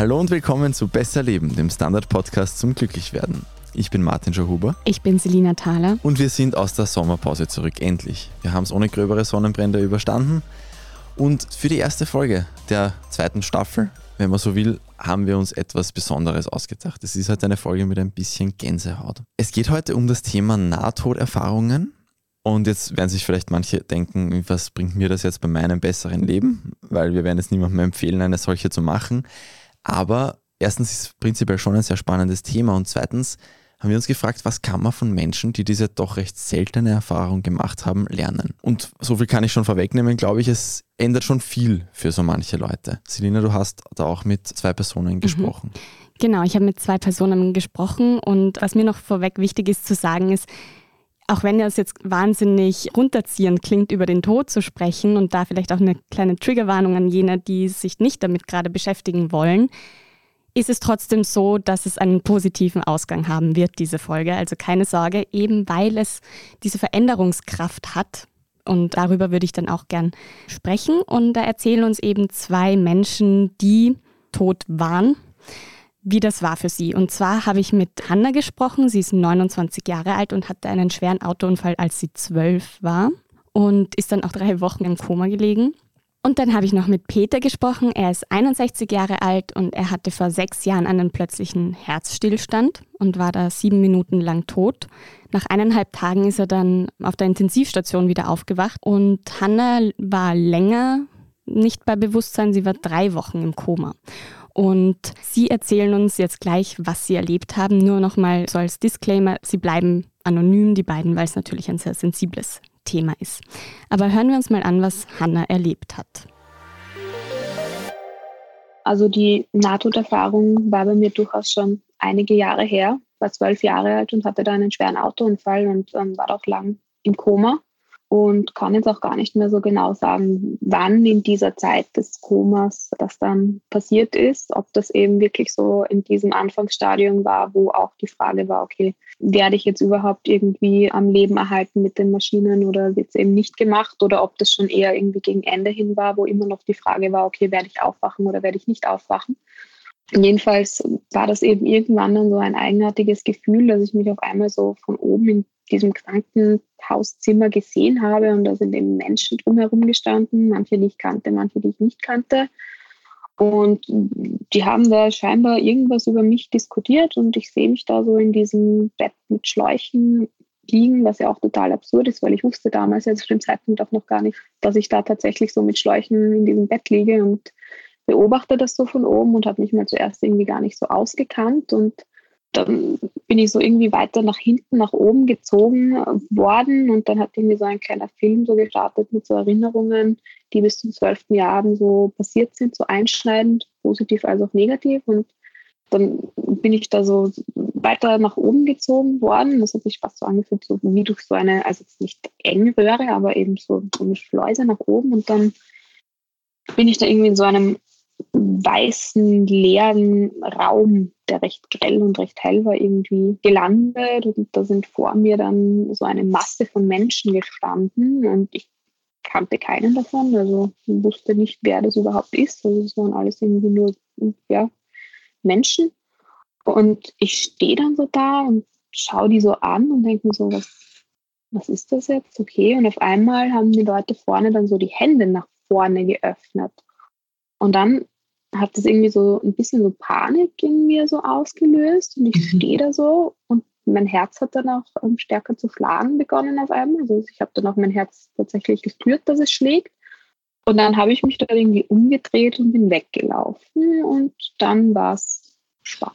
Hallo und willkommen zu Besser Leben, dem Standard-Podcast zum Glücklichwerden. Ich bin Martin Schauhuber. Ich bin Selina Thaler. Und wir sind aus der Sommerpause zurück, endlich. Wir haben es ohne gröbere Sonnenbrände überstanden. Und für die erste Folge der zweiten Staffel, wenn man so will, haben wir uns etwas Besonderes ausgedacht. Es ist halt eine Folge mit ein bisschen Gänsehaut. Es geht heute um das Thema Nahtoderfahrungen. Und jetzt werden sich vielleicht manche denken, was bringt mir das jetzt bei meinem besseren Leben? Weil wir werden es niemandem empfehlen, eine solche zu machen. Aber erstens ist es prinzipiell schon ein sehr spannendes Thema und zweitens haben wir uns gefragt, was kann man von Menschen, die diese doch recht seltene Erfahrung gemacht haben, lernen. Und so viel kann ich schon vorwegnehmen, glaube ich, es ändert schon viel für so manche Leute. Selina, du hast da auch mit zwei Personen mhm. gesprochen. Genau, ich habe mit zwei Personen gesprochen und was mir noch vorweg wichtig ist zu sagen ist, auch wenn es jetzt wahnsinnig runterziehend klingt, über den Tod zu sprechen und da vielleicht auch eine kleine Triggerwarnung an jene, die sich nicht damit gerade beschäftigen wollen, ist es trotzdem so, dass es einen positiven Ausgang haben wird, diese Folge. Also keine Sorge, eben weil es diese Veränderungskraft hat. Und darüber würde ich dann auch gern sprechen. Und da erzählen uns eben zwei Menschen, die tot waren, wie das war für sie. Und zwar habe ich mit Hanna gesprochen. Sie ist 29 Jahre alt und hatte einen schweren Autounfall, als sie zwölf war und ist dann auch drei Wochen im Koma gelegen. Und dann habe ich noch mit Peter gesprochen. Er ist 61 Jahre alt und er hatte vor sechs Jahren einen plötzlichen Herzstillstand und war da sieben Minuten lang tot. Nach eineinhalb Tagen ist er dann auf der Intensivstation wieder aufgewacht und Hanna war länger nicht bei Bewusstsein. Sie war drei Wochen im Koma. Und Sie erzählen uns jetzt gleich, was Sie erlebt haben. Nur nochmal so als Disclaimer, Sie bleiben anonym, die beiden, weil es natürlich ein sehr sensibles Thema ist. Aber hören wir uns mal an, was Hanna erlebt hat. Also die Nahtoderfahrung war bei mir durchaus schon einige Jahre her. War zwölf Jahre alt und hatte da einen schweren Autounfall und ähm, war auch lang im Koma und kann jetzt auch gar nicht mehr so genau sagen, wann in dieser Zeit des Komas das dann passiert ist, ob das eben wirklich so in diesem Anfangsstadium war, wo auch die Frage war, okay, werde ich jetzt überhaupt irgendwie am Leben erhalten mit den Maschinen oder wird es eben nicht gemacht oder ob das schon eher irgendwie gegen Ende hin war, wo immer noch die Frage war, okay, werde ich aufwachen oder werde ich nicht aufwachen. Jedenfalls war das eben irgendwann dann so ein eigenartiges Gefühl, dass ich mich auf einmal so von oben in diesem Krankenhauszimmer gesehen habe und da sind eben Menschen drumherum gestanden, manche die ich kannte, manche die ich nicht kannte. Und die haben da scheinbar irgendwas über mich diskutiert und ich sehe mich da so in diesem Bett mit Schläuchen liegen, was ja auch total absurd ist, weil ich wusste damals ja zu dem Zeitpunkt auch noch gar nicht, dass ich da tatsächlich so mit Schläuchen in diesem Bett liege und beobachte das so von oben und habe mich mal zuerst irgendwie gar nicht so ausgekannt. Und dann bin ich so irgendwie weiter nach hinten, nach oben gezogen worden. Und dann hat irgendwie so ein kleiner Film so gestartet mit so Erinnerungen, die bis zum zwölften Jahr so passiert sind, so einschneidend, positiv als auch negativ. Und dann bin ich da so weiter nach oben gezogen worden. Das hat sich fast so angefühlt, so wie durch so eine, also jetzt nicht eng Röhre, aber eben so eine Schleuse nach oben. Und dann bin ich da irgendwie in so einem weißen, leeren Raum, der recht grell und recht hell war, irgendwie gelandet. Und da sind vor mir dann so eine Masse von Menschen gestanden und ich kannte keinen davon, also wusste nicht, wer das überhaupt ist. Also es waren alles irgendwie nur ja, Menschen. Und ich stehe dann so da und schaue die so an und denke mir so, was, was ist das jetzt? Okay. Und auf einmal haben die Leute vorne dann so die Hände nach vorne geöffnet. Und dann hat das irgendwie so ein bisschen so Panik in mir so ausgelöst und ich mhm. stehe da so und mein Herz hat dann auch um, stärker zu schlagen begonnen auf einmal. Also ich habe dann auch mein Herz tatsächlich gespürt, dass es schlägt. Und dann habe ich mich da irgendwie umgedreht und bin weggelaufen und dann war es schwach.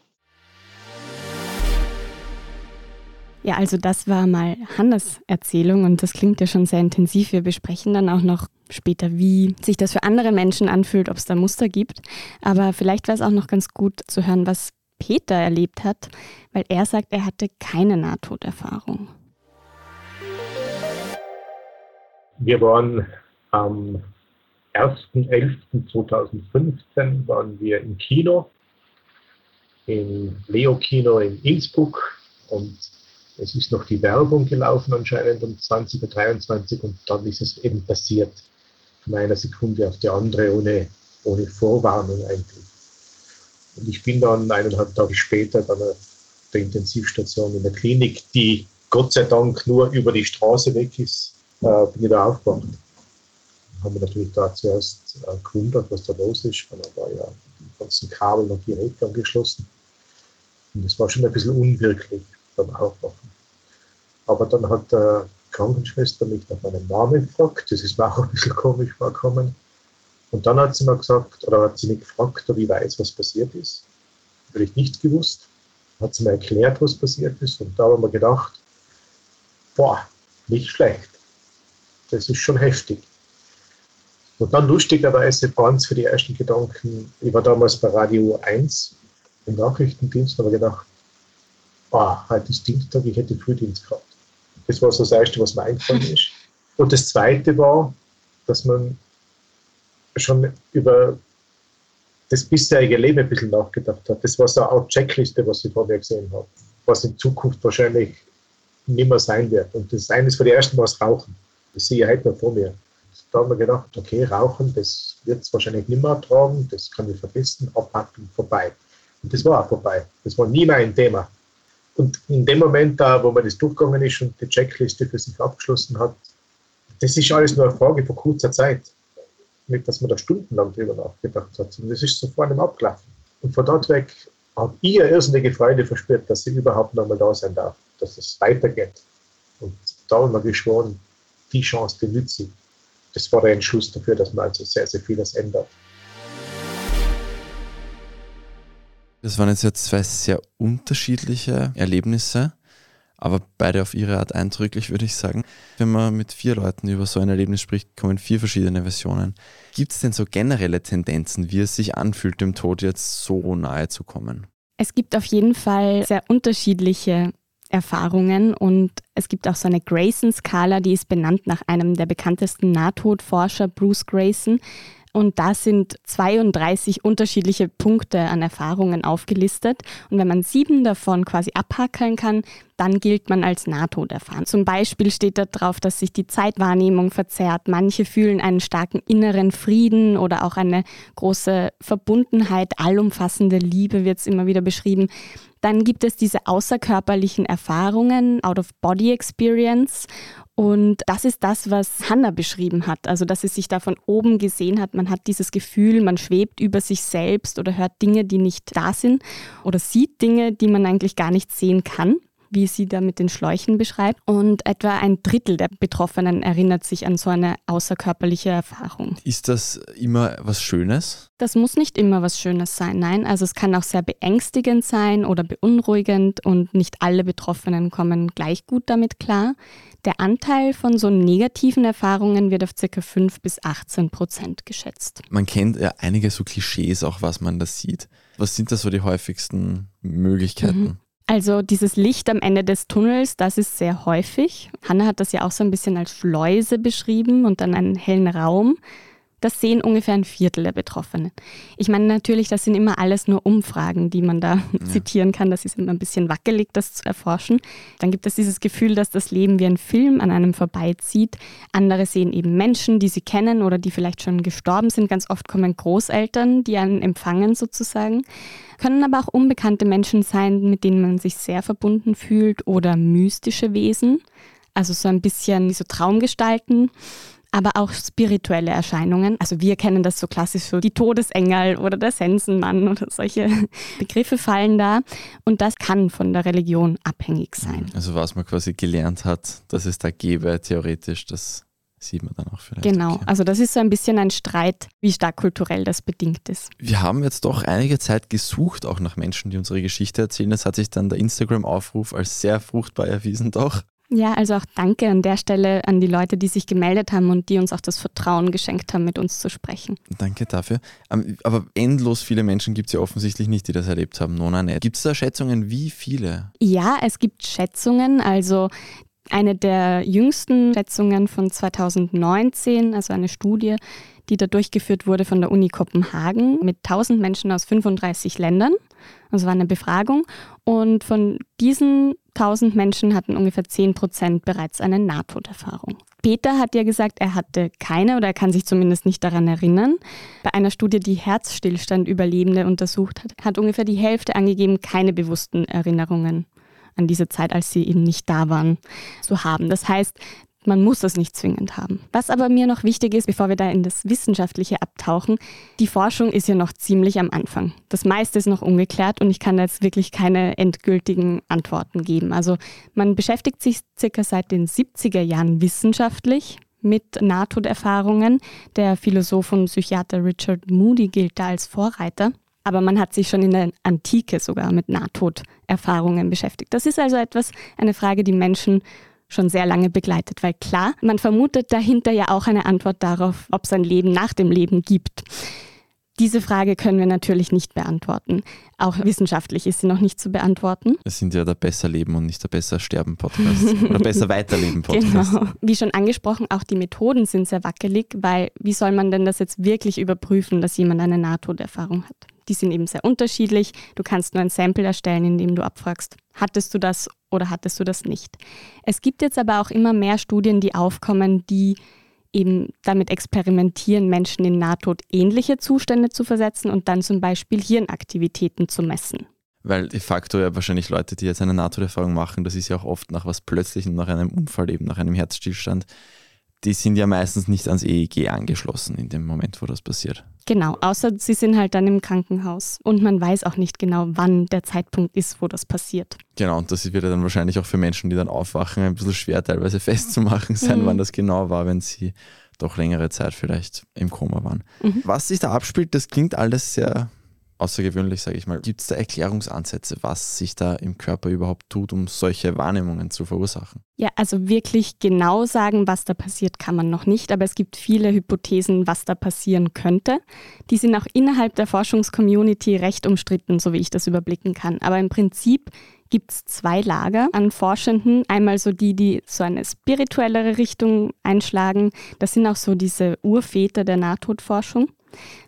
Ja, also das war mal Hannes Erzählung und das klingt ja schon sehr intensiv. Wir besprechen dann auch noch später, wie sich das für andere Menschen anfühlt, ob es da Muster gibt. Aber vielleicht wäre es auch noch ganz gut zu hören, was Peter erlebt hat, weil er sagt, er hatte keine Nahtoderfahrung. Wir waren am 1.11.2015 waren wir im Kino, im Leo Kino in Innsbruck und es ist noch die Werbung gelaufen anscheinend um 20.23 Uhr und dann ist es eben passiert. Von einer Sekunde auf die andere ohne, ohne Vorwarnung eigentlich. Und ich bin dann eineinhalb Tage später dann auf der Intensivstation in der Klinik, die Gott sei Dank nur über die Straße weg ist, äh, bin ich da aufgewacht. Haben wir natürlich da zuerst äh, gewundert, was da los ist, weil da war ja die ganzen Kabel und Geräte angeschlossen. Und das war schon ein bisschen unwirklich beim Aufwachen. Aber dann hat der Krankenschwester mich nach meinem Namen gefragt. Das ist mir auch ein bisschen komisch vorgekommen. Und dann hat sie mir gesagt, oder hat sie mich gefragt, ob ich weiß, was passiert ist. Habe ich nicht gewusst. Hat sie mir erklärt, was passiert ist. Und da haben wir gedacht, boah, nicht schlecht. Das ist schon heftig. Und dann lustigerweise waren es für die ersten Gedanken, ich war damals bei Radio 1 im Nachrichtendienst habe gedacht, ah, heute ist Dienstag, ich hätte Frühdienst gehabt. Das war so das Erste, was mir eingefallen ist. Und das Zweite war, dass man schon über das bisherige Leben ein bisschen nachgedacht hat. Das war so eine Checkliste, was ich vor mir gesehen habe, was in Zukunft wahrscheinlich nicht mehr sein wird. Und das eine ist für die ersten Mal das Rauchen. Das sehe ich heute noch vor mir. Da haben wir gedacht, okay, Rauchen, das wird es wahrscheinlich nicht mehr ertragen, das kann ich vergessen, abhaken, vorbei. Und das war auch vorbei. Das war nie mehr ein Thema. Und in dem Moment, da, wo man das durchgegangen ist und die Checkliste für sich abgeschlossen hat, das ist alles nur eine Frage von kurzer Zeit. Nicht, dass man da stundenlang drüber nachgedacht hat. Und das ist sofort im abgelaufen. Und von dort weg habe ich eine irrsinnige Freude verspürt, dass ich überhaupt noch mal da sein darf, dass es weitergeht. Und da haben wir geschworen, die Chance, die nütze ich. Das war der Entschluss dafür, dass man also sehr, sehr vieles ändert. Das waren jetzt ja zwei sehr unterschiedliche Erlebnisse, aber beide auf ihre Art eindrücklich, würde ich sagen. Wenn man mit vier Leuten über so ein Erlebnis spricht, kommen vier verschiedene Versionen. Gibt es denn so generelle Tendenzen, wie es sich anfühlt, dem Tod jetzt so nahe zu kommen? Es gibt auf jeden Fall sehr unterschiedliche Erfahrungen und es gibt auch so eine Grayson-Skala, die ist benannt nach einem der bekanntesten Nahtodforscher, Bruce Grayson. Und da sind 32 unterschiedliche Punkte an Erfahrungen aufgelistet. Und wenn man sieben davon quasi abhackeln kann, dann gilt man als Nahtoderfahren. Zum Beispiel steht da drauf, dass sich die Zeitwahrnehmung verzerrt. Manche fühlen einen starken inneren Frieden oder auch eine große Verbundenheit, allumfassende Liebe wird es immer wieder beschrieben. Dann gibt es diese außerkörperlichen Erfahrungen, Out-of-Body-Experience. Und das ist das, was Hannah beschrieben hat. Also, dass sie sich da von oben gesehen hat. Man hat dieses Gefühl, man schwebt über sich selbst oder hört Dinge, die nicht da sind oder sieht Dinge, die man eigentlich gar nicht sehen kann wie sie da mit den Schläuchen beschreibt. Und etwa ein Drittel der Betroffenen erinnert sich an so eine außerkörperliche Erfahrung. Ist das immer was Schönes? Das muss nicht immer was Schönes sein, nein. Also es kann auch sehr beängstigend sein oder beunruhigend und nicht alle Betroffenen kommen gleich gut damit klar. Der Anteil von so negativen Erfahrungen wird auf ca. 5 bis 18 Prozent geschätzt. Man kennt ja einige so Klischees auch, was man da sieht. Was sind da so die häufigsten Möglichkeiten? Mhm. Also dieses Licht am Ende des Tunnels, das ist sehr häufig. Hanna hat das ja auch so ein bisschen als Schleuse beschrieben und dann einen hellen Raum. Das sehen ungefähr ein Viertel der Betroffenen. Ich meine natürlich, das sind immer alles nur Umfragen, die man da ja. zitieren kann. Das ist immer ein bisschen wackelig, das zu erforschen. Dann gibt es dieses Gefühl, dass das Leben wie ein Film an einem vorbeizieht. Andere sehen eben Menschen, die sie kennen oder die vielleicht schon gestorben sind. Ganz oft kommen Großeltern, die einen empfangen sozusagen. Können aber auch unbekannte Menschen sein, mit denen man sich sehr verbunden fühlt oder mystische Wesen. Also so ein bisschen so Traumgestalten aber auch spirituelle Erscheinungen. Also wir kennen das so klassisch so die Todesengel oder der Sensenmann oder solche Begriffe fallen da. Und das kann von der Religion abhängig sein. Also was man quasi gelernt hat, dass es da gäbe, theoretisch, das sieht man dann auch vielleicht. Genau, okay. also das ist so ein bisschen ein Streit, wie stark kulturell das bedingt ist. Wir haben jetzt doch einige Zeit gesucht, auch nach Menschen, die unsere Geschichte erzählen. Das hat sich dann der Instagram-Aufruf als sehr fruchtbar erwiesen, doch. Ja, also auch danke an der Stelle an die Leute, die sich gemeldet haben und die uns auch das Vertrauen geschenkt haben, mit uns zu sprechen. Danke dafür. Ähm, aber endlos viele Menschen gibt es ja offensichtlich nicht, die das erlebt haben. Nona nicht. Gibt es da Schätzungen, wie viele? Ja, es gibt Schätzungen. Also eine der jüngsten Schätzungen von 2019, also eine Studie, die da durchgeführt wurde von der Uni Kopenhagen mit 1000 Menschen aus 35 Ländern. Das war eine Befragung. Und von diesen 1000 Menschen hatten ungefähr 10 Prozent bereits eine Nahtoderfahrung. Peter hat ja gesagt, er hatte keine oder er kann sich zumindest nicht daran erinnern. Bei einer Studie, die Herzstillstand-Überlebende untersucht hat, hat ungefähr die Hälfte angegeben, keine bewussten Erinnerungen an diese Zeit, als sie eben nicht da waren, zu haben. Das heißt, man muss das nicht zwingend haben. Was aber mir noch wichtig ist, bevor wir da in das Wissenschaftliche abtauchen, die Forschung ist ja noch ziemlich am Anfang. Das meiste ist noch ungeklärt und ich kann da jetzt wirklich keine endgültigen Antworten geben. Also man beschäftigt sich circa seit den 70er Jahren wissenschaftlich mit Nahtoderfahrungen. Der Philosoph und Psychiater Richard Moody gilt da als Vorreiter. Aber man hat sich schon in der Antike sogar mit Nahtoderfahrungen beschäftigt. Das ist also etwas, eine Frage, die Menschen schon sehr lange begleitet, weil klar, man vermutet dahinter ja auch eine Antwort darauf, ob es ein Leben nach dem Leben gibt. Diese Frage können wir natürlich nicht beantworten. Auch wissenschaftlich ist sie noch nicht zu beantworten. Es sind ja der Besser Leben und nicht der Besser Sterben Podcast oder Besser Weiterleben Podcast. Genau. Wie schon angesprochen, auch die Methoden sind sehr wackelig, weil wie soll man denn das jetzt wirklich überprüfen, dass jemand eine Nahtoderfahrung hat? Die sind eben sehr unterschiedlich. Du kannst nur ein Sample erstellen, indem du abfragst, hattest du das oder hattest du das nicht. Es gibt jetzt aber auch immer mehr Studien, die aufkommen, die eben damit experimentieren, Menschen in nahtotähnliche Zustände zu versetzen und dann zum Beispiel Hirnaktivitäten zu messen. Weil de facto ja wahrscheinlich Leute, die jetzt eine Nahtoderfahrung machen, das ist ja auch oft nach was Plötzlichem, nach einem Unfall, eben nach einem Herzstillstand, die sind ja meistens nicht ans EEG angeschlossen in dem Moment, wo das passiert. Genau, außer sie sind halt dann im Krankenhaus und man weiß auch nicht genau, wann der Zeitpunkt ist, wo das passiert. Genau, und das wird ja dann wahrscheinlich auch für Menschen, die dann aufwachen, ein bisschen schwer teilweise festzumachen sein, mhm. wann das genau war, wenn sie doch längere Zeit vielleicht im Koma waren. Mhm. Was sich da abspielt, das klingt alles sehr außergewöhnlich, sage ich mal. Gibt es da Erklärungsansätze, was sich da im Körper überhaupt tut, um solche Wahrnehmungen zu verursachen? Ja, also wirklich genau sagen, was da passiert, kann man noch nicht, aber es gibt viele Hypothesen, was da passieren könnte. Die sind auch innerhalb der Forschungscommunity recht umstritten, so wie ich das überblicken kann. Aber im Prinzip gibt es zwei Lager an Forschenden. Einmal so die, die so eine spirituellere Richtung einschlagen. Das sind auch so diese Urväter der Nahtodforschung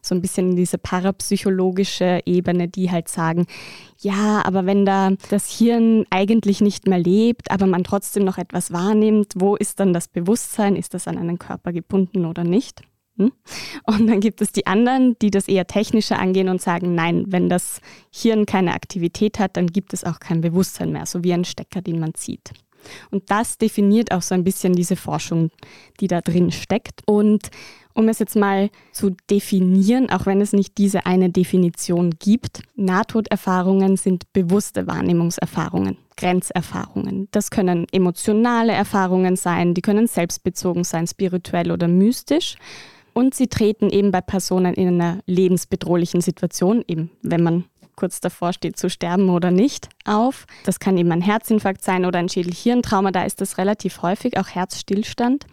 so ein bisschen diese parapsychologische Ebene, die halt sagen, ja, aber wenn da das Hirn eigentlich nicht mehr lebt, aber man trotzdem noch etwas wahrnimmt, wo ist dann das Bewusstsein? Ist das an einen Körper gebunden oder nicht? Hm? Und dann gibt es die anderen, die das eher technischer angehen und sagen, nein, wenn das Hirn keine Aktivität hat, dann gibt es auch kein Bewusstsein mehr, so wie ein Stecker, den man zieht. Und das definiert auch so ein bisschen diese Forschung, die da drin steckt. Und um es jetzt mal zu definieren, auch wenn es nicht diese eine Definition gibt, Nahtoderfahrungen sind bewusste Wahrnehmungserfahrungen, Grenzerfahrungen. Das können emotionale Erfahrungen sein, die können selbstbezogen sein, spirituell oder mystisch. Und sie treten eben bei Personen in einer lebensbedrohlichen Situation, eben wenn man kurz davor steht zu sterben oder nicht, auf. Das kann eben ein Herzinfarkt sein oder ein Schädelhirntrauma, da ist das relativ häufig, auch Herzstillstand.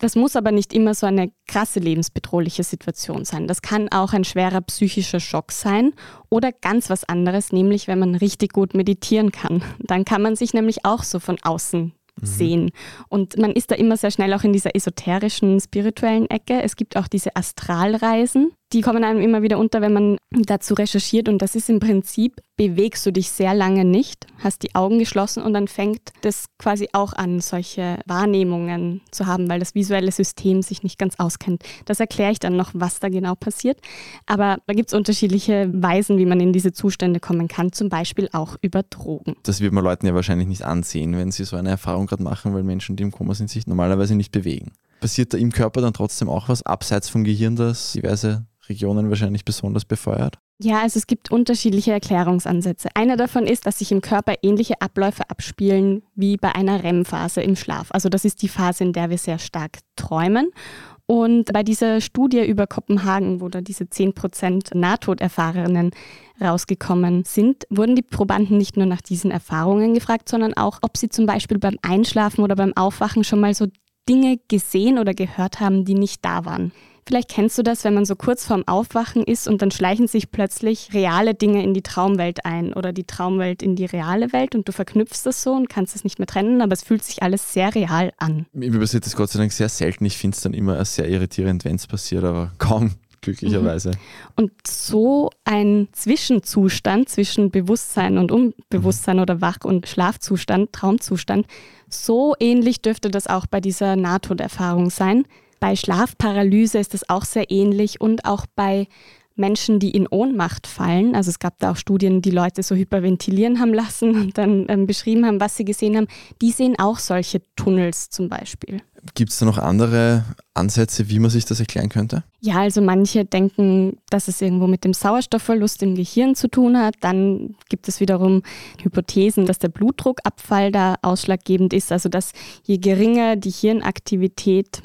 Das muss aber nicht immer so eine krasse lebensbedrohliche Situation sein. Das kann auch ein schwerer psychischer Schock sein oder ganz was anderes, nämlich wenn man richtig gut meditieren kann. Dann kann man sich nämlich auch so von außen mhm. sehen. Und man ist da immer sehr schnell auch in dieser esoterischen, spirituellen Ecke. Es gibt auch diese Astralreisen die kommen einem immer wieder unter, wenn man dazu recherchiert. Und das ist im Prinzip, bewegst du dich sehr lange nicht, hast die Augen geschlossen und dann fängt das quasi auch an, solche Wahrnehmungen zu haben, weil das visuelle System sich nicht ganz auskennt. Das erkläre ich dann noch, was da genau passiert. Aber da gibt es unterschiedliche Weisen, wie man in diese Zustände kommen kann, zum Beispiel auch über Drogen. Das wird man Leuten ja wahrscheinlich nicht ansehen, wenn sie so eine Erfahrung gerade machen, weil Menschen, die im Koma sind, sich normalerweise nicht bewegen. Passiert da im Körper dann trotzdem auch was abseits vom Gehirn, das diverse Regionen wahrscheinlich besonders befeuert? Ja, also es gibt unterschiedliche Erklärungsansätze. Einer davon ist, dass sich im Körper ähnliche Abläufe abspielen wie bei einer REM-Phase im Schlaf. Also das ist die Phase, in der wir sehr stark träumen. Und bei dieser Studie über Kopenhagen, wo da diese 10% Nahtoderfahrenen rausgekommen sind, wurden die Probanden nicht nur nach diesen Erfahrungen gefragt, sondern auch, ob sie zum Beispiel beim Einschlafen oder beim Aufwachen schon mal so Dinge gesehen oder gehört haben, die nicht da waren. Vielleicht kennst du das, wenn man so kurz vorm Aufwachen ist und dann schleichen sich plötzlich reale Dinge in die Traumwelt ein oder die Traumwelt in die reale Welt und du verknüpfst das so und kannst es nicht mehr trennen, aber es fühlt sich alles sehr real an. Mir passiert das Gott sei Dank sehr selten. Ich finde es dann immer sehr irritierend, wenn es passiert, aber kaum glücklicherweise. Mhm. Und so ein Zwischenzustand zwischen Bewusstsein und Unbewusstsein mhm. oder Wach- und Schlafzustand, Traumzustand, so ähnlich dürfte das auch bei dieser Nahtoderfahrung sein. Bei Schlafparalyse ist es auch sehr ähnlich und auch bei Menschen, die in Ohnmacht fallen. Also es gab da auch Studien, die Leute so hyperventilieren haben lassen und dann ähm, beschrieben haben, was sie gesehen haben. Die sehen auch solche Tunnels zum Beispiel. Gibt es da noch andere Ansätze, wie man sich das erklären könnte? Ja, also manche denken, dass es irgendwo mit dem Sauerstoffverlust im Gehirn zu tun hat. Dann gibt es wiederum Hypothesen, dass der Blutdruckabfall da ausschlaggebend ist. Also dass je geringer die Hirnaktivität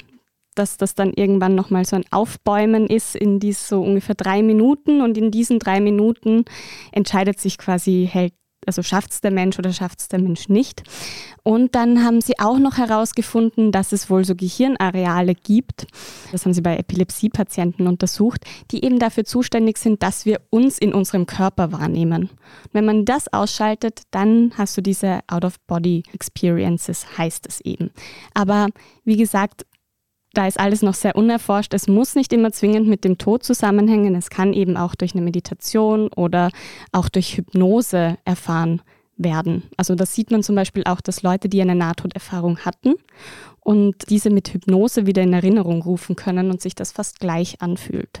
dass das dann irgendwann nochmal so ein Aufbäumen ist in dies so ungefähr drei Minuten und in diesen drei Minuten entscheidet sich quasi, hält, also schafft es der Mensch oder schafft es der Mensch nicht. Und dann haben sie auch noch herausgefunden, dass es wohl so Gehirnareale gibt, das haben sie bei Epilepsiepatienten untersucht, die eben dafür zuständig sind, dass wir uns in unserem Körper wahrnehmen. Wenn man das ausschaltet, dann hast du diese Out-of-Body-Experiences, heißt es eben. Aber wie gesagt, da ist alles noch sehr unerforscht. Es muss nicht immer zwingend mit dem Tod zusammenhängen. Es kann eben auch durch eine Meditation oder auch durch Hypnose erfahren werden. Also das sieht man zum Beispiel auch, dass Leute, die eine Nahtoderfahrung hatten und diese mit Hypnose wieder in Erinnerung rufen können und sich das fast gleich anfühlt.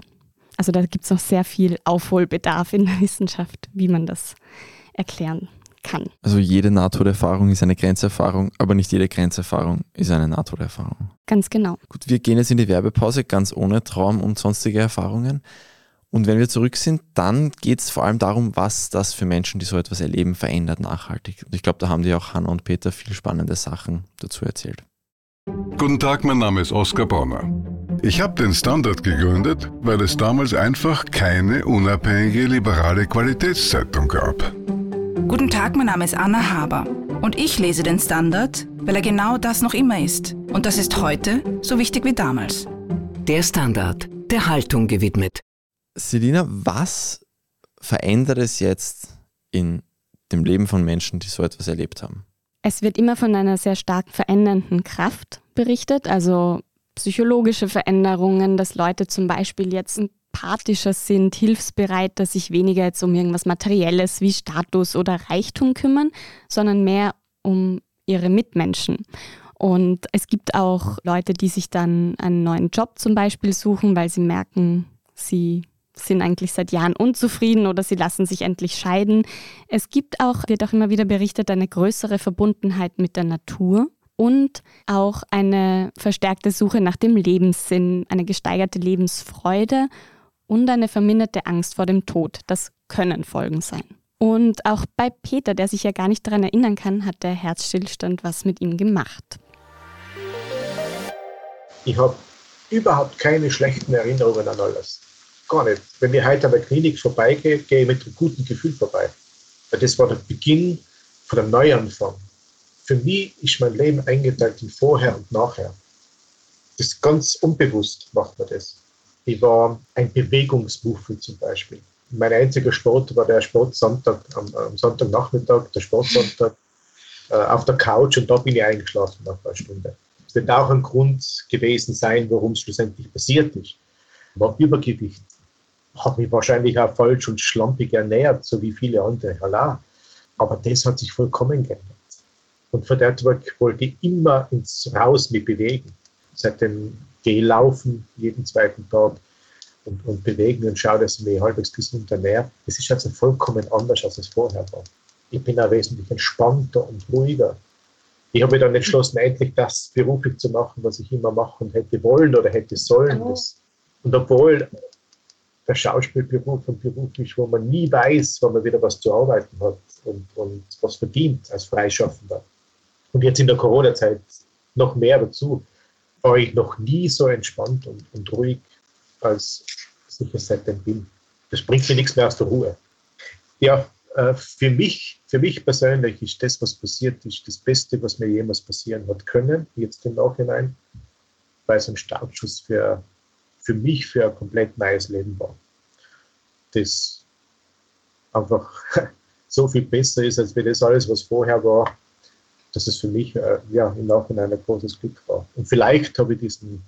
Also da gibt es noch sehr viel Aufholbedarf in der Wissenschaft, wie man das erklären kann. Also jede Nahtoderfahrung ist eine Grenzerfahrung, aber nicht jede Grenzerfahrung ist eine Nahtoderfahrung. Ganz genau. Gut, wir gehen jetzt in die Werbepause, ganz ohne Traum und sonstige Erfahrungen. Und wenn wir zurück sind, dann geht es vor allem darum, was das für Menschen, die so etwas erleben, verändert nachhaltig. Und ich glaube, da haben die auch Hanna und Peter viel spannende Sachen dazu erzählt. Guten Tag, mein Name ist Oskar Bonner. Ich habe den Standard gegründet, weil es damals einfach keine unabhängige liberale Qualitätszeitung gab. Guten Tag, mein Name ist Anna Haber und ich lese den Standard, weil er genau das noch immer ist. Und das ist heute so wichtig wie damals. Der Standard, der Haltung gewidmet. Selina, was verändert es jetzt in dem Leben von Menschen, die so etwas erlebt haben? Es wird immer von einer sehr stark verändernden Kraft berichtet, also psychologische Veränderungen, dass Leute zum Beispiel jetzt ein empathischer sind, hilfsbereiter, sich weniger jetzt um irgendwas Materielles wie Status oder Reichtum kümmern, sondern mehr um ihre Mitmenschen. Und es gibt auch Leute, die sich dann einen neuen Job zum Beispiel suchen, weil sie merken, sie sind eigentlich seit Jahren unzufrieden oder sie lassen sich endlich scheiden. Es gibt auch, wird auch immer wieder berichtet, eine größere Verbundenheit mit der Natur und auch eine verstärkte Suche nach dem Lebenssinn, eine gesteigerte Lebensfreude und eine verminderte Angst vor dem Tod. Das können Folgen sein. Und auch bei Peter, der sich ja gar nicht daran erinnern kann, hat der Herzstillstand was mit ihm gemacht. Ich habe überhaupt keine schlechten Erinnerungen an alles. Gar nicht. Wenn ich heute an der Klinik vorbeigehe, gehe ich mit einem guten Gefühl vorbei. Weil das war der Beginn von einem Neuanfang. Für mich ist mein Leben eingeteilt in Vorher und Nachher. Das ist ganz unbewusst macht man das. Ich war ein Bewegungsmuffel zum Beispiel. Mein einziger Sport war der Sportsonntag am, am Sonntagnachmittag, der Sportsonntag, äh, auf der Couch und da bin ich eingeschlafen nach einer Stunde. Das wird auch ein Grund gewesen sein, warum es schlussendlich passiert ist. War Übergewicht. Habe mich wahrscheinlich auch falsch und schlampig ernährt, so wie viele andere. Allein. Aber das hat sich vollkommen geändert. Und von der Tag wollte ich immer ins Raus mich bewegen. Seitdem gehe laufen jeden zweiten Tag und, und bewegen und schaue, dass ich mich halbwegs gesund ernähre. Es ist also vollkommen anders, als es vorher war. Ich bin auch wesentlich entspannter und ruhiger. Ich habe mich dann entschlossen, endlich das beruflich zu machen, was ich immer machen hätte wollen oder hätte sollen. Oh. Und obwohl der Schauspielberuf ein Beruf ist, wo man nie weiß, wann man wieder was zu arbeiten hat und, und was verdient als Freischaffender. Und jetzt in der Corona-Zeit noch mehr dazu war ich noch nie so entspannt und, und ruhig, als ich es seitdem bin. Das bringt mir nichts mehr aus der Ruhe. Ja, äh, für mich, für mich persönlich ist das, was passiert ist, das Beste, was mir jemals passieren hat können, jetzt im Nachhinein, weil es ein Startschuss für, für mich für ein komplett neues Leben war. Das einfach so viel besser ist, als wie das alles, was vorher war, dass es für mich äh, ja, im Nachhinein ein großes Glück war. Und vielleicht habe ich diesen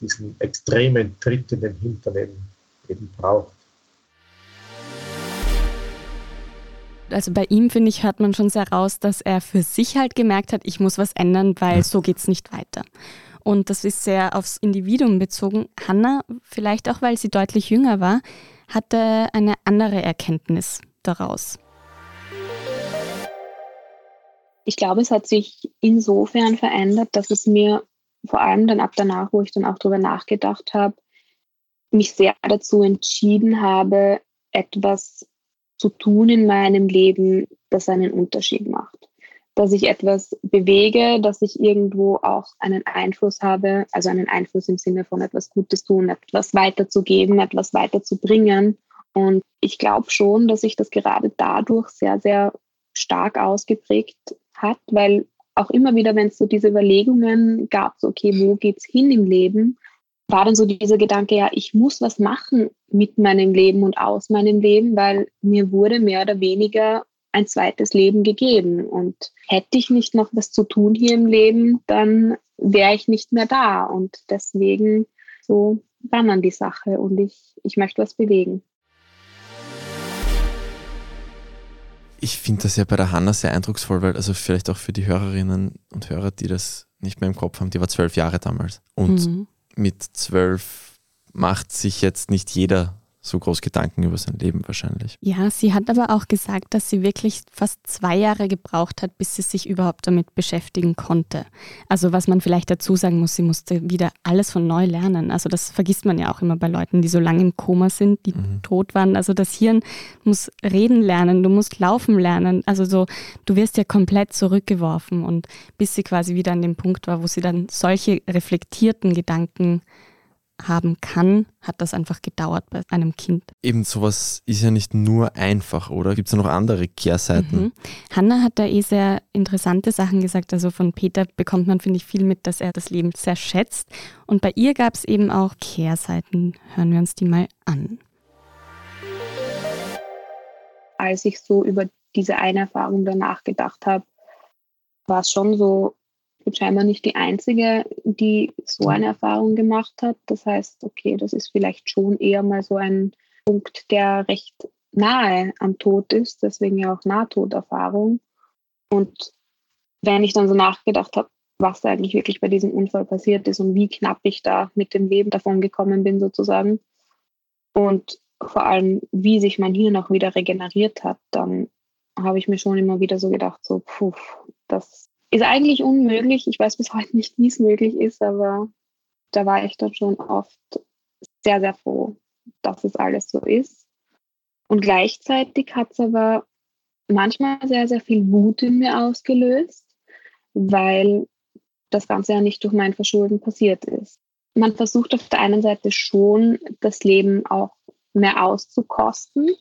diesen extremen Tritt in den Hintern eben, eben braucht. Also bei ihm, finde ich, hört man schon sehr raus, dass er für sich halt gemerkt hat, ich muss was ändern, weil so geht es nicht weiter. Und das ist sehr aufs Individuum bezogen. Hannah, vielleicht auch, weil sie deutlich jünger war, hatte eine andere Erkenntnis daraus. Ich glaube, es hat sich insofern verändert, dass es mir vor allem dann ab danach, wo ich dann auch darüber nachgedacht habe, mich sehr dazu entschieden habe, etwas zu tun in meinem Leben, das einen Unterschied macht. Dass ich etwas bewege, dass ich irgendwo auch einen Einfluss habe, also einen Einfluss im Sinne von etwas Gutes tun, etwas weiterzugeben, etwas weiterzubringen. Und ich glaube schon, dass sich das gerade dadurch sehr, sehr stark ausgeprägt hat, weil auch immer wieder, wenn es so diese Überlegungen gab, so, okay, wo geht's hin im Leben, war dann so dieser Gedanke, ja, ich muss was machen mit meinem Leben und aus meinem Leben, weil mir wurde mehr oder weniger ein zweites Leben gegeben. Und hätte ich nicht noch was zu tun hier im Leben, dann wäre ich nicht mehr da. Und deswegen so war man die Sache und ich, ich möchte was bewegen. Ich finde das ja bei der Hanna sehr eindrucksvoll, weil also vielleicht auch für die Hörerinnen und Hörer, die das nicht mehr im Kopf haben, die war zwölf Jahre damals. Und mhm mit zwölf macht sich jetzt nicht jeder so groß Gedanken über sein Leben wahrscheinlich. Ja, sie hat aber auch gesagt, dass sie wirklich fast zwei Jahre gebraucht hat, bis sie sich überhaupt damit beschäftigen konnte. Also was man vielleicht dazu sagen muss, sie musste wieder alles von neu lernen. Also das vergisst man ja auch immer bei Leuten, die so lange im Koma sind, die mhm. tot waren. Also das Hirn muss reden lernen, du musst laufen lernen. Also so, du wirst ja komplett zurückgeworfen und bis sie quasi wieder an dem Punkt war, wo sie dann solche reflektierten Gedanken haben kann, hat das einfach gedauert bei einem Kind. Eben sowas ist ja nicht nur einfach, oder? Gibt es noch andere Kehrseiten? Mhm. Hanna hat da eh sehr interessante Sachen gesagt. Also von Peter bekommt man, finde ich, viel mit, dass er das Leben sehr schätzt. Und bei ihr gab es eben auch Kehrseiten. Hören wir uns die mal an. Als ich so über diese eine Erfahrung danach gedacht habe, war es schon so, bin scheinbar nicht die Einzige, die so eine Erfahrung gemacht hat. Das heißt, okay, das ist vielleicht schon eher mal so ein Punkt, der recht nahe am Tod ist, deswegen ja auch Nahtoderfahrung. Und wenn ich dann so nachgedacht habe, was eigentlich wirklich bei diesem Unfall passiert ist und wie knapp ich da mit dem Leben davon gekommen bin, sozusagen. Und vor allem, wie sich mein Hirn auch wieder regeneriert hat, dann habe ich mir schon immer wieder so gedacht, so, puh, das ist eigentlich unmöglich. Ich weiß bis heute nicht, wie es möglich ist, aber da war ich dann schon oft sehr, sehr froh, dass es alles so ist. Und gleichzeitig hat es aber manchmal sehr, sehr viel Wut in mir ausgelöst, weil das Ganze ja nicht durch mein Verschulden passiert ist. Man versucht auf der einen Seite schon, das Leben auch mehr auszukosten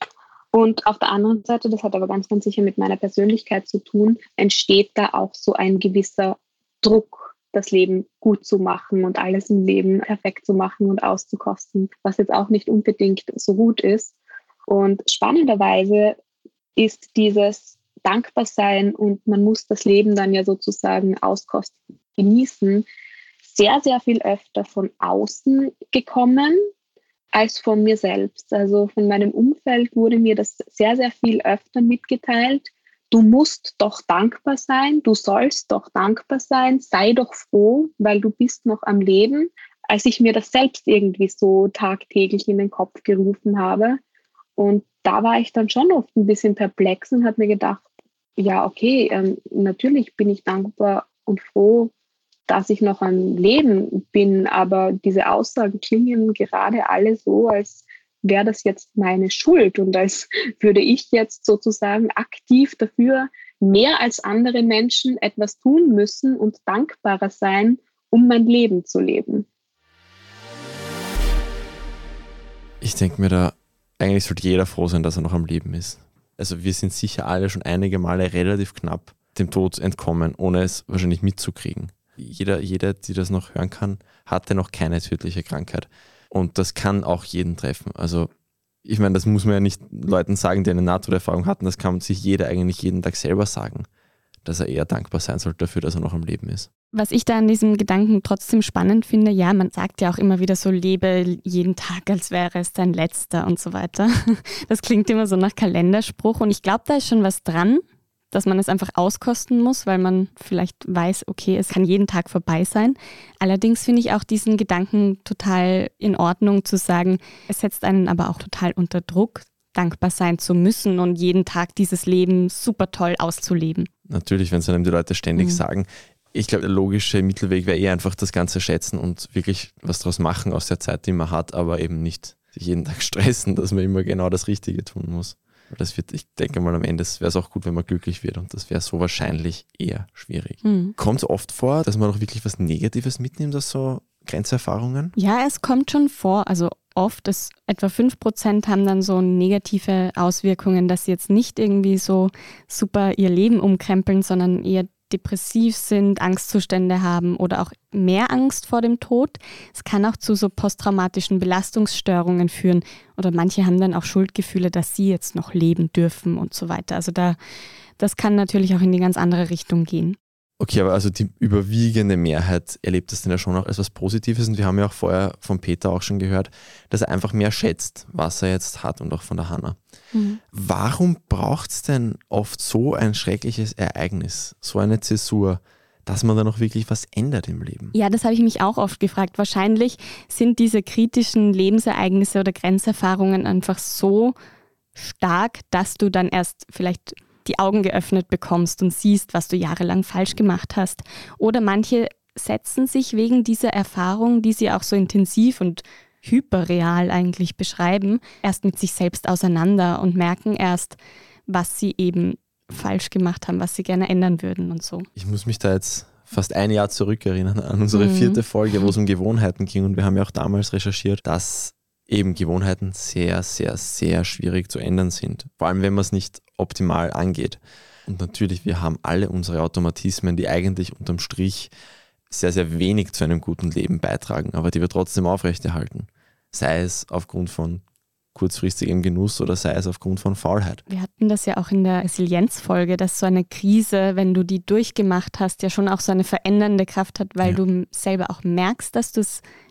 und auf der anderen Seite, das hat aber ganz, ganz sicher mit meiner Persönlichkeit zu tun, entsteht da auch so ein gewisser Druck, das Leben gut zu machen und alles im Leben perfekt zu machen und auszukosten, was jetzt auch nicht unbedingt so gut ist. Und spannenderweise ist dieses Dankbarsein und man muss das Leben dann ja sozusagen auskosten, genießen, sehr, sehr viel öfter von außen gekommen als von mir selbst. Also von meinem Umfeld wurde mir das sehr, sehr viel öfter mitgeteilt. Du musst doch dankbar sein, du sollst doch dankbar sein, sei doch froh, weil du bist noch am Leben, als ich mir das selbst irgendwie so tagtäglich in den Kopf gerufen habe. Und da war ich dann schon oft ein bisschen perplex und habe mir gedacht, ja, okay, ähm, natürlich bin ich dankbar und froh, dass ich noch am Leben bin. Aber diese Aussagen klingen gerade alle so, als wäre das jetzt meine Schuld und als würde ich jetzt sozusagen aktiv dafür mehr als andere Menschen etwas tun müssen und dankbarer sein, um mein Leben zu leben. Ich denke mir da, eigentlich sollte jeder froh sein, dass er noch am Leben ist. Also wir sind sicher alle schon einige Male relativ knapp dem Tod entkommen, ohne es wahrscheinlich mitzukriegen jeder, jeder, die das noch hören kann, hatte noch keine tödliche Krankheit. Und das kann auch jeden treffen. Also ich meine, das muss man ja nicht Leuten sagen, die eine Nahtoderfahrung hatten, das kann sich jeder eigentlich jeden Tag selber sagen. dass er eher dankbar sein sollte dafür, dass er noch am Leben ist. Was ich da an diesem Gedanken trotzdem spannend finde, ja, man sagt ja auch immer wieder so, lebe jeden Tag, als wäre es dein letzter und so weiter. Das klingt immer so nach Kalenderspruch und ich glaube, da ist schon was dran, dass man es einfach auskosten muss, weil man vielleicht weiß, okay, es kann jeden Tag vorbei sein. Allerdings finde ich auch diesen Gedanken total in Ordnung zu sagen, es setzt einen aber auch total unter Druck, dankbar sein zu müssen und jeden Tag dieses Leben super toll auszuleben. Natürlich, wenn es einem die Leute ständig mhm. sagen. Ich glaube, der logische Mittelweg wäre eher einfach das Ganze schätzen und wirklich was daraus machen aus der Zeit, die man hat, aber eben nicht sich jeden Tag stressen, dass man immer genau das Richtige tun muss. Das wird, ich denke mal, am Ende wäre es auch gut, wenn man glücklich wird und das wäre so wahrscheinlich eher schwierig. Mhm. Kommt es oft vor, dass man auch wirklich was Negatives mitnimmt aus so Grenzerfahrungen? Ja, es kommt schon vor. Also oft ist etwa 5% haben dann so negative Auswirkungen, dass sie jetzt nicht irgendwie so super ihr Leben umkrempeln, sondern eher depressiv sind, Angstzustände haben oder auch mehr Angst vor dem Tod. Es kann auch zu so posttraumatischen Belastungsstörungen führen oder manche haben dann auch Schuldgefühle, dass sie jetzt noch leben dürfen und so weiter. Also da, das kann natürlich auch in die ganz andere Richtung gehen. Okay, aber also die überwiegende Mehrheit erlebt das dann ja schon auch als was Positives und wir haben ja auch vorher von Peter auch schon gehört, dass er einfach mehr schätzt, was er jetzt hat und auch von der Hanna. Mhm. Warum braucht es denn oft so ein schreckliches Ereignis, so eine Zäsur, dass man da noch wirklich was ändert im Leben? Ja, das habe ich mich auch oft gefragt. Wahrscheinlich sind diese kritischen Lebensereignisse oder Grenzerfahrungen einfach so stark, dass du dann erst vielleicht die Augen geöffnet bekommst und siehst, was du jahrelang falsch gemacht hast. Oder manche setzen sich wegen dieser Erfahrung, die sie auch so intensiv und hyperreal eigentlich beschreiben, erst mit sich selbst auseinander und merken erst, was sie eben falsch gemacht haben, was sie gerne ändern würden und so. Ich muss mich da jetzt fast ein Jahr zurückerinnern an unsere mhm. vierte Folge, wo es um Gewohnheiten ging und wir haben ja auch damals recherchiert, dass eben Gewohnheiten sehr, sehr, sehr schwierig zu ändern sind. Vor allem, wenn man es nicht optimal angeht. Und natürlich, wir haben alle unsere Automatismen, die eigentlich unterm Strich sehr, sehr wenig zu einem guten Leben beitragen, aber die wir trotzdem aufrechterhalten. Sei es aufgrund von kurzfristigem Genuss oder sei es aufgrund von Faulheit. Wir hatten das ja auch in der Resilienzfolge, dass so eine Krise, wenn du die durchgemacht hast, ja schon auch so eine verändernde Kraft hat, weil ja. du selber auch merkst, dass du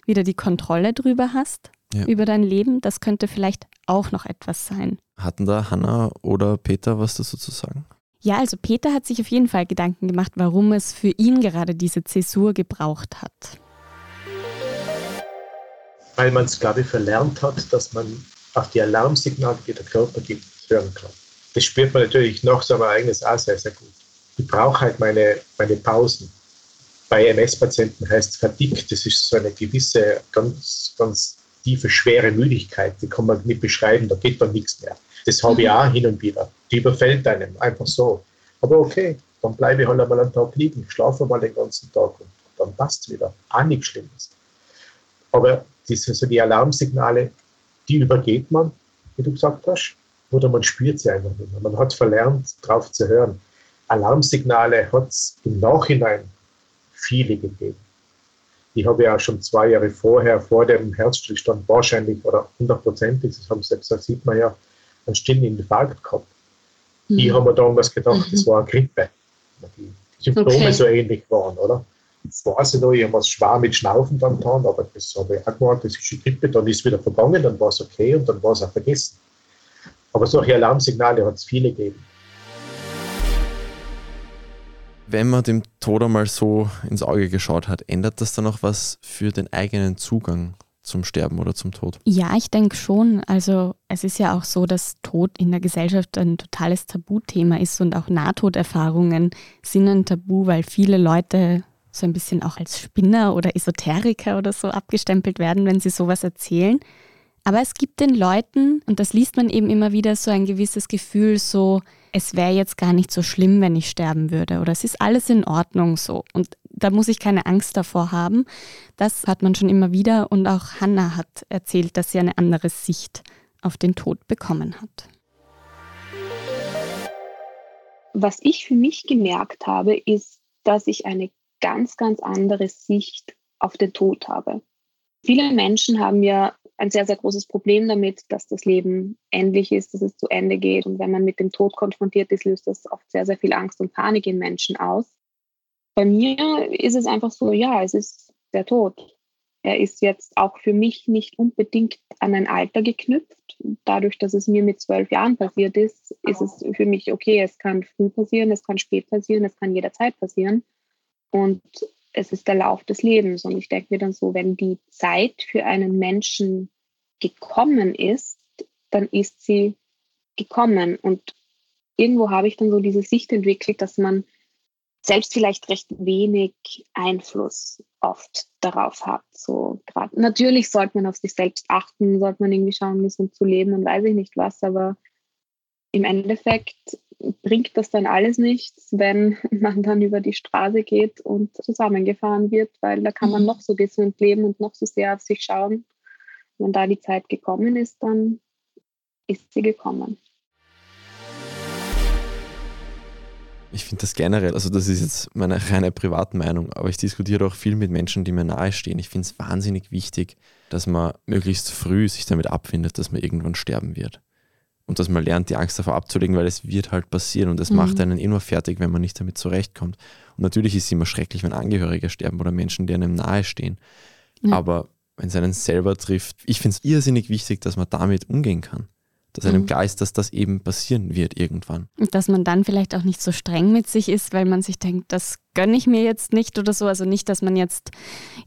wieder die Kontrolle drüber hast ja. über dein Leben. Das könnte vielleicht auch noch etwas sein. Hatten da Hanna oder Peter was dazu zu sagen? Ja, also Peter hat sich auf jeden Fall Gedanken gemacht, warum es für ihn gerade diese Zäsur gebraucht hat. Weil man es, glaube ich, verlernt hat, dass man auf die Alarmsignale, die der Körper gibt, hören kann. Das spürt man natürlich nach so einem Ereignis auch sehr, sehr gut. Ich brauche halt meine, meine Pausen. Bei MS-Patienten heißt es Fatigue, das ist so eine gewisse, ganz, ganz tiefe, schwere Müdigkeit, die kann man nicht beschreiben, da geht dann nichts mehr. Das habe ich mhm. auch hin und wieder. Die überfällt einem einfach so. Aber okay, dann bleibe ich halt einmal einen Tag liegen, schlafe mal den ganzen Tag und dann passt es wieder. Auch nichts Schlimmes. Aber diese, so die Alarmsignale, die übergeht man, wie du gesagt hast, oder man spürt sie einfach nicht mehr. Man hat verlernt, drauf zu hören. Alarmsignale hat es im Nachhinein viele gegeben. Ich habe ja schon zwei Jahre vorher, vor dem Herzstillstand wahrscheinlich oder hundertprozentig, das haben sie gesagt, sieht man ja, einen stillen Infarkt gehabt. Mhm. Ich habe mir damals gedacht, mhm. das war eine Grippe. Die Symptome okay. so ähnlich waren, oder? Das weiß ich noch, ich habe was schwer mit Schnaufen dann getan, aber das habe ich auch gemacht, das ist eine Grippe, dann ist es wieder vergangen, dann war es okay und dann war es auch vergessen. Aber solche Alarmsignale hat es viele gegeben wenn man dem Tod einmal so ins Auge geschaut hat, ändert das dann auch was für den eigenen Zugang zum Sterben oder zum Tod? Ja, ich denke schon. Also es ist ja auch so, dass Tod in der Gesellschaft ein totales Tabuthema ist und auch Nahtoderfahrungen sind ein Tabu, weil viele Leute so ein bisschen auch als Spinner oder Esoteriker oder so abgestempelt werden, wenn sie sowas erzählen. Aber es gibt den Leuten, und das liest man eben immer wieder, so ein gewisses Gefühl, so, es wäre jetzt gar nicht so schlimm, wenn ich sterben würde oder es ist alles in Ordnung so. Und da muss ich keine Angst davor haben. Das hat man schon immer wieder und auch Hannah hat erzählt, dass sie eine andere Sicht auf den Tod bekommen hat. Was ich für mich gemerkt habe, ist, dass ich eine ganz, ganz andere Sicht auf den Tod habe. Viele Menschen haben ja ein sehr, sehr großes Problem damit, dass das Leben endlich ist, dass es zu Ende geht. Und wenn man mit dem Tod konfrontiert ist, löst das oft sehr, sehr viel Angst und Panik in Menschen aus. Bei mir ist es einfach so, ja, es ist der Tod. Er ist jetzt auch für mich nicht unbedingt an ein Alter geknüpft. Dadurch, dass es mir mit zwölf Jahren passiert ist, ist es für mich okay. Es kann früh passieren, es kann spät passieren, es kann jederzeit passieren. Und es ist der Lauf des Lebens. Und ich denke mir dann so, wenn die Zeit für einen Menschen gekommen ist, dann ist sie gekommen. Und irgendwo habe ich dann so diese Sicht entwickelt, dass man selbst vielleicht recht wenig Einfluss oft darauf hat. So grad. Natürlich sollte man auf sich selbst achten, sollte man irgendwie schauen, gesund zu leben und weiß ich nicht was, aber im Endeffekt bringt das dann alles nichts, wenn man dann über die Straße geht und zusammengefahren wird, weil da kann man mhm. noch so gesund leben und noch so sehr auf sich schauen. Wenn da die Zeit gekommen ist, dann ist sie gekommen. Ich finde das generell, also das ist jetzt meine reine Privatmeinung, aber ich diskutiere auch viel mit Menschen, die mir nahestehen. Ich finde es wahnsinnig wichtig, dass man möglichst früh sich damit abfindet, dass man irgendwann sterben wird und dass man lernt, die Angst davor abzulegen, weil es wird halt passieren und es mhm. macht einen nur fertig, wenn man nicht damit zurechtkommt. Und natürlich ist es immer schrecklich, wenn Angehörige sterben oder Menschen, die einem nahestehen. Ja. Aber wenn es einen selber trifft, ich finde es irrsinnig wichtig, dass man damit umgehen kann. Dass einem mhm. klar ist, dass das eben passieren wird irgendwann. Und dass man dann vielleicht auch nicht so streng mit sich ist, weil man sich denkt, das gönne ich mir jetzt nicht oder so. Also nicht, dass man jetzt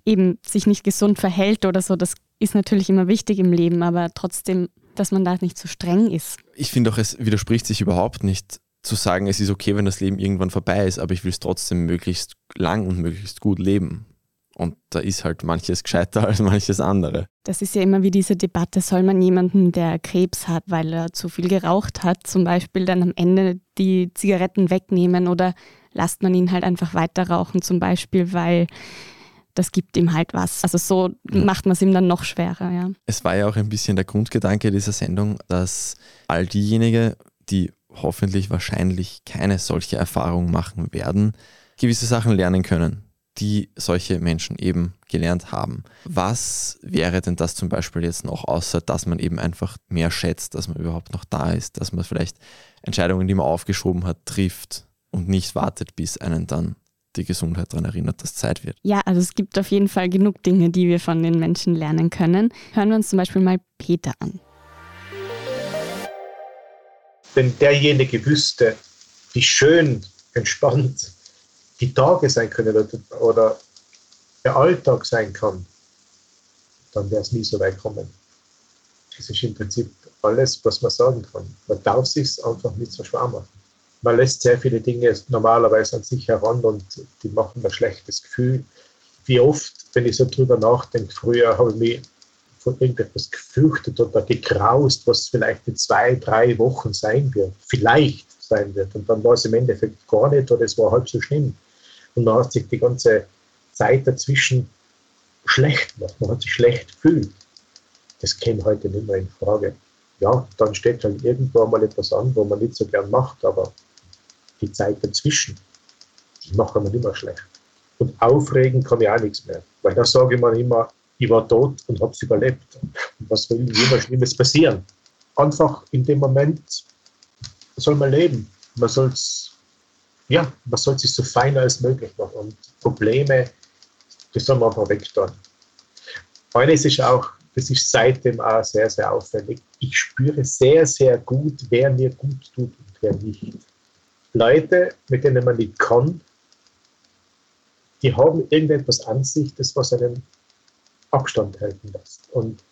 eben sich nicht gesund verhält oder so. Das ist natürlich immer wichtig im Leben, aber trotzdem dass man da nicht so streng ist. Ich finde auch, es widerspricht sich überhaupt nicht zu sagen, es ist okay, wenn das Leben irgendwann vorbei ist, aber ich will es trotzdem möglichst lang und möglichst gut leben. Und da ist halt manches gescheiter als manches andere. Das ist ja immer wie diese Debatte, soll man jemanden, der Krebs hat, weil er zu viel geraucht hat, zum Beispiel dann am Ende die Zigaretten wegnehmen oder lasst man ihn halt einfach weiter rauchen, zum Beispiel, weil das gibt ihm halt was. Also so mhm. macht man es ihm dann noch schwerer, ja. Es war ja auch ein bisschen der Grundgedanke dieser Sendung, dass all diejenigen, die hoffentlich wahrscheinlich keine solche Erfahrung machen werden, gewisse Sachen lernen können, die solche Menschen eben gelernt haben. Was wäre denn das zum Beispiel jetzt noch, außer dass man eben einfach mehr schätzt, dass man überhaupt noch da ist, dass man vielleicht Entscheidungen, die man aufgeschoben hat, trifft und nicht wartet, bis einen dann die Gesundheit daran erinnert, dass Zeit wird. Ja, also es gibt auf jeden Fall genug Dinge, die wir von den Menschen lernen können. Hören wir uns zum Beispiel mal Peter an. Wenn derjenige wüsste, wie schön, entspannt die Tage sein können oder der Alltag sein kann, dann wäre es nie so weit kommen. Das ist im Prinzip alles, was man sagen kann. Man darf sich einfach nicht so schwer machen man lässt sehr viele Dinge normalerweise an sich heran und die machen ein schlechtes Gefühl. Wie oft, wenn ich so drüber nachdenke, früher habe ich mich von irgendetwas gefürchtet oder gegraust, was vielleicht in zwei, drei Wochen sein wird, vielleicht sein wird. Und dann war es im Endeffekt gar nicht oder es war halb so schlimm. Und dann hat sich die ganze Zeit dazwischen schlecht gemacht. Man hat sich schlecht gefühlt. Das käme heute nicht mehr in Frage. Ja, dann steht halt irgendwo mal etwas an, wo man nicht so gern macht, aber die Zeit dazwischen, die machen wir immer schlecht. Und aufregen kann ich auch nichts mehr. Weil da sage ich mir immer, ich war tot und habe es überlebt. Was will immer Schlimmes passieren? Einfach in dem Moment soll man leben. Man soll ja, man soll sich so fein als möglich machen. Und Probleme, das soll man einfach wegtun. Eines ist auch, das ist seitdem auch sehr, sehr auffällig. Ich spüre sehr, sehr gut, wer mir gut tut und wer nicht. Leute, mit denen man nicht kann, die haben irgendetwas an sich, das was einen Abstand halten lässt. Und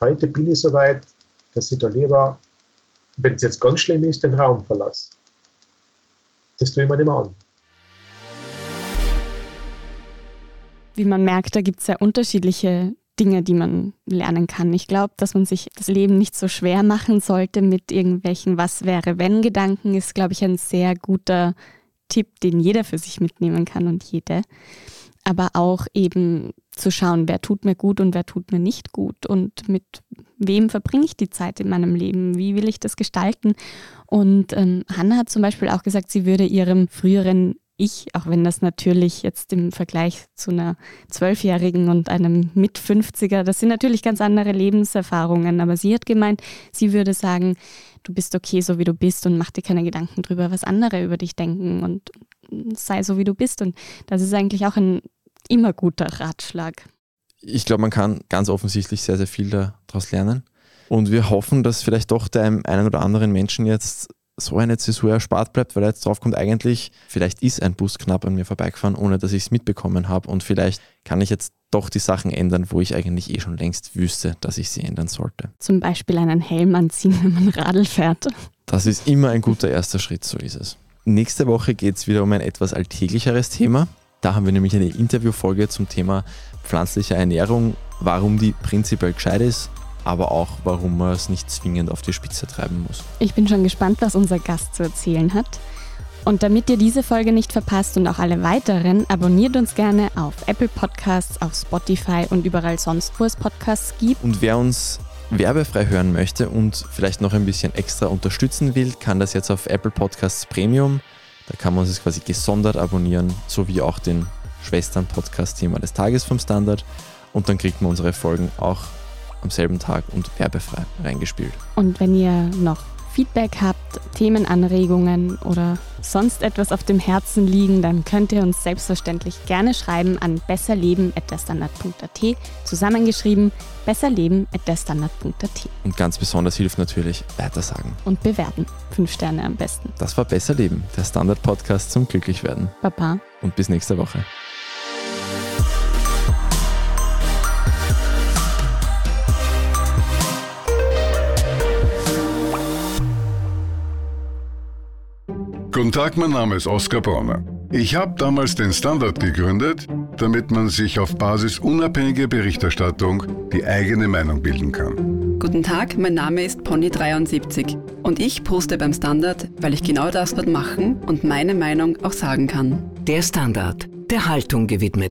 heute bin ich soweit, dass ich da lieber, wenn es jetzt ganz schlimm ist, den Raum verlasse. Das tue ich mir nicht mehr an. Wie man merkt, da gibt es ja unterschiedliche Dinge, die man lernen kann. Ich glaube, dass man sich das Leben nicht so schwer machen sollte mit irgendwelchen Was wäre wenn Gedanken, ist, glaube ich, ein sehr guter Tipp, den jeder für sich mitnehmen kann und jede. Aber auch eben zu schauen, wer tut mir gut und wer tut mir nicht gut und mit wem verbringe ich die Zeit in meinem Leben, wie will ich das gestalten. Und ähm, Hannah hat zum Beispiel auch gesagt, sie würde ihrem früheren ich, auch wenn das natürlich jetzt im Vergleich zu einer Zwölfjährigen und einem Mit-50er, das sind natürlich ganz andere Lebenserfahrungen, aber sie hat gemeint, sie würde sagen, du bist okay, so wie du bist und mach dir keine Gedanken drüber, was andere über dich denken und sei so, wie du bist. Und das ist eigentlich auch ein immer guter Ratschlag. Ich glaube, man kann ganz offensichtlich sehr, sehr viel daraus lernen. Und wir hoffen, dass vielleicht doch dem einen oder anderen Menschen jetzt so eine Zäsur erspart bleibt, weil er jetzt draufkommt, eigentlich, vielleicht ist ein Bus knapp an mir vorbeigefahren, ohne dass ich es mitbekommen habe. Und vielleicht kann ich jetzt doch die Sachen ändern, wo ich eigentlich eh schon längst wüsste, dass ich sie ändern sollte. Zum Beispiel einen Helm anziehen, wenn man Radl fährt. Das ist immer ein guter erster Schritt, so ist es. Nächste Woche geht es wieder um ein etwas alltäglicheres Thema. Da haben wir nämlich eine Interviewfolge zum Thema pflanzliche Ernährung, warum die prinzipiell gescheit ist, aber auch, warum man es nicht zwingend auf die Spitze treiben muss. Ich bin schon gespannt, was unser Gast zu erzählen hat. Und damit ihr diese Folge nicht verpasst und auch alle weiteren, abonniert uns gerne auf Apple Podcasts, auf Spotify und überall sonst, wo es Podcasts gibt. Und wer uns werbefrei hören möchte und vielleicht noch ein bisschen extra unterstützen will, kann das jetzt auf Apple Podcasts Premium. Da kann man uns quasi gesondert abonnieren, sowie auch den Schwestern-Podcast-Thema des Tages vom Standard. Und dann kriegt man unsere Folgen auch am selben Tag und werbefrei reingespielt. Und wenn ihr noch Feedback habt, Themenanregungen oder sonst etwas auf dem Herzen liegen, dann könnt ihr uns selbstverständlich gerne schreiben an besserleben.derstandard.at, zusammengeschrieben besserleben.derstandard.at. Und ganz besonders hilft natürlich weitersagen. Und bewerten. Fünf Sterne am besten. Das war Besser Leben, der Standard-Podcast zum Glücklichwerden. Papa. Und bis nächste Woche. Guten Tag, mein Name ist Oskar Bronner. Ich habe damals den Standard gegründet, damit man sich auf Basis unabhängiger Berichterstattung die eigene Meinung bilden kann. Guten Tag, mein Name ist Pony73 und ich poste beim Standard, weil ich genau das dort machen und meine Meinung auch sagen kann. Der Standard, der Haltung gewidmet.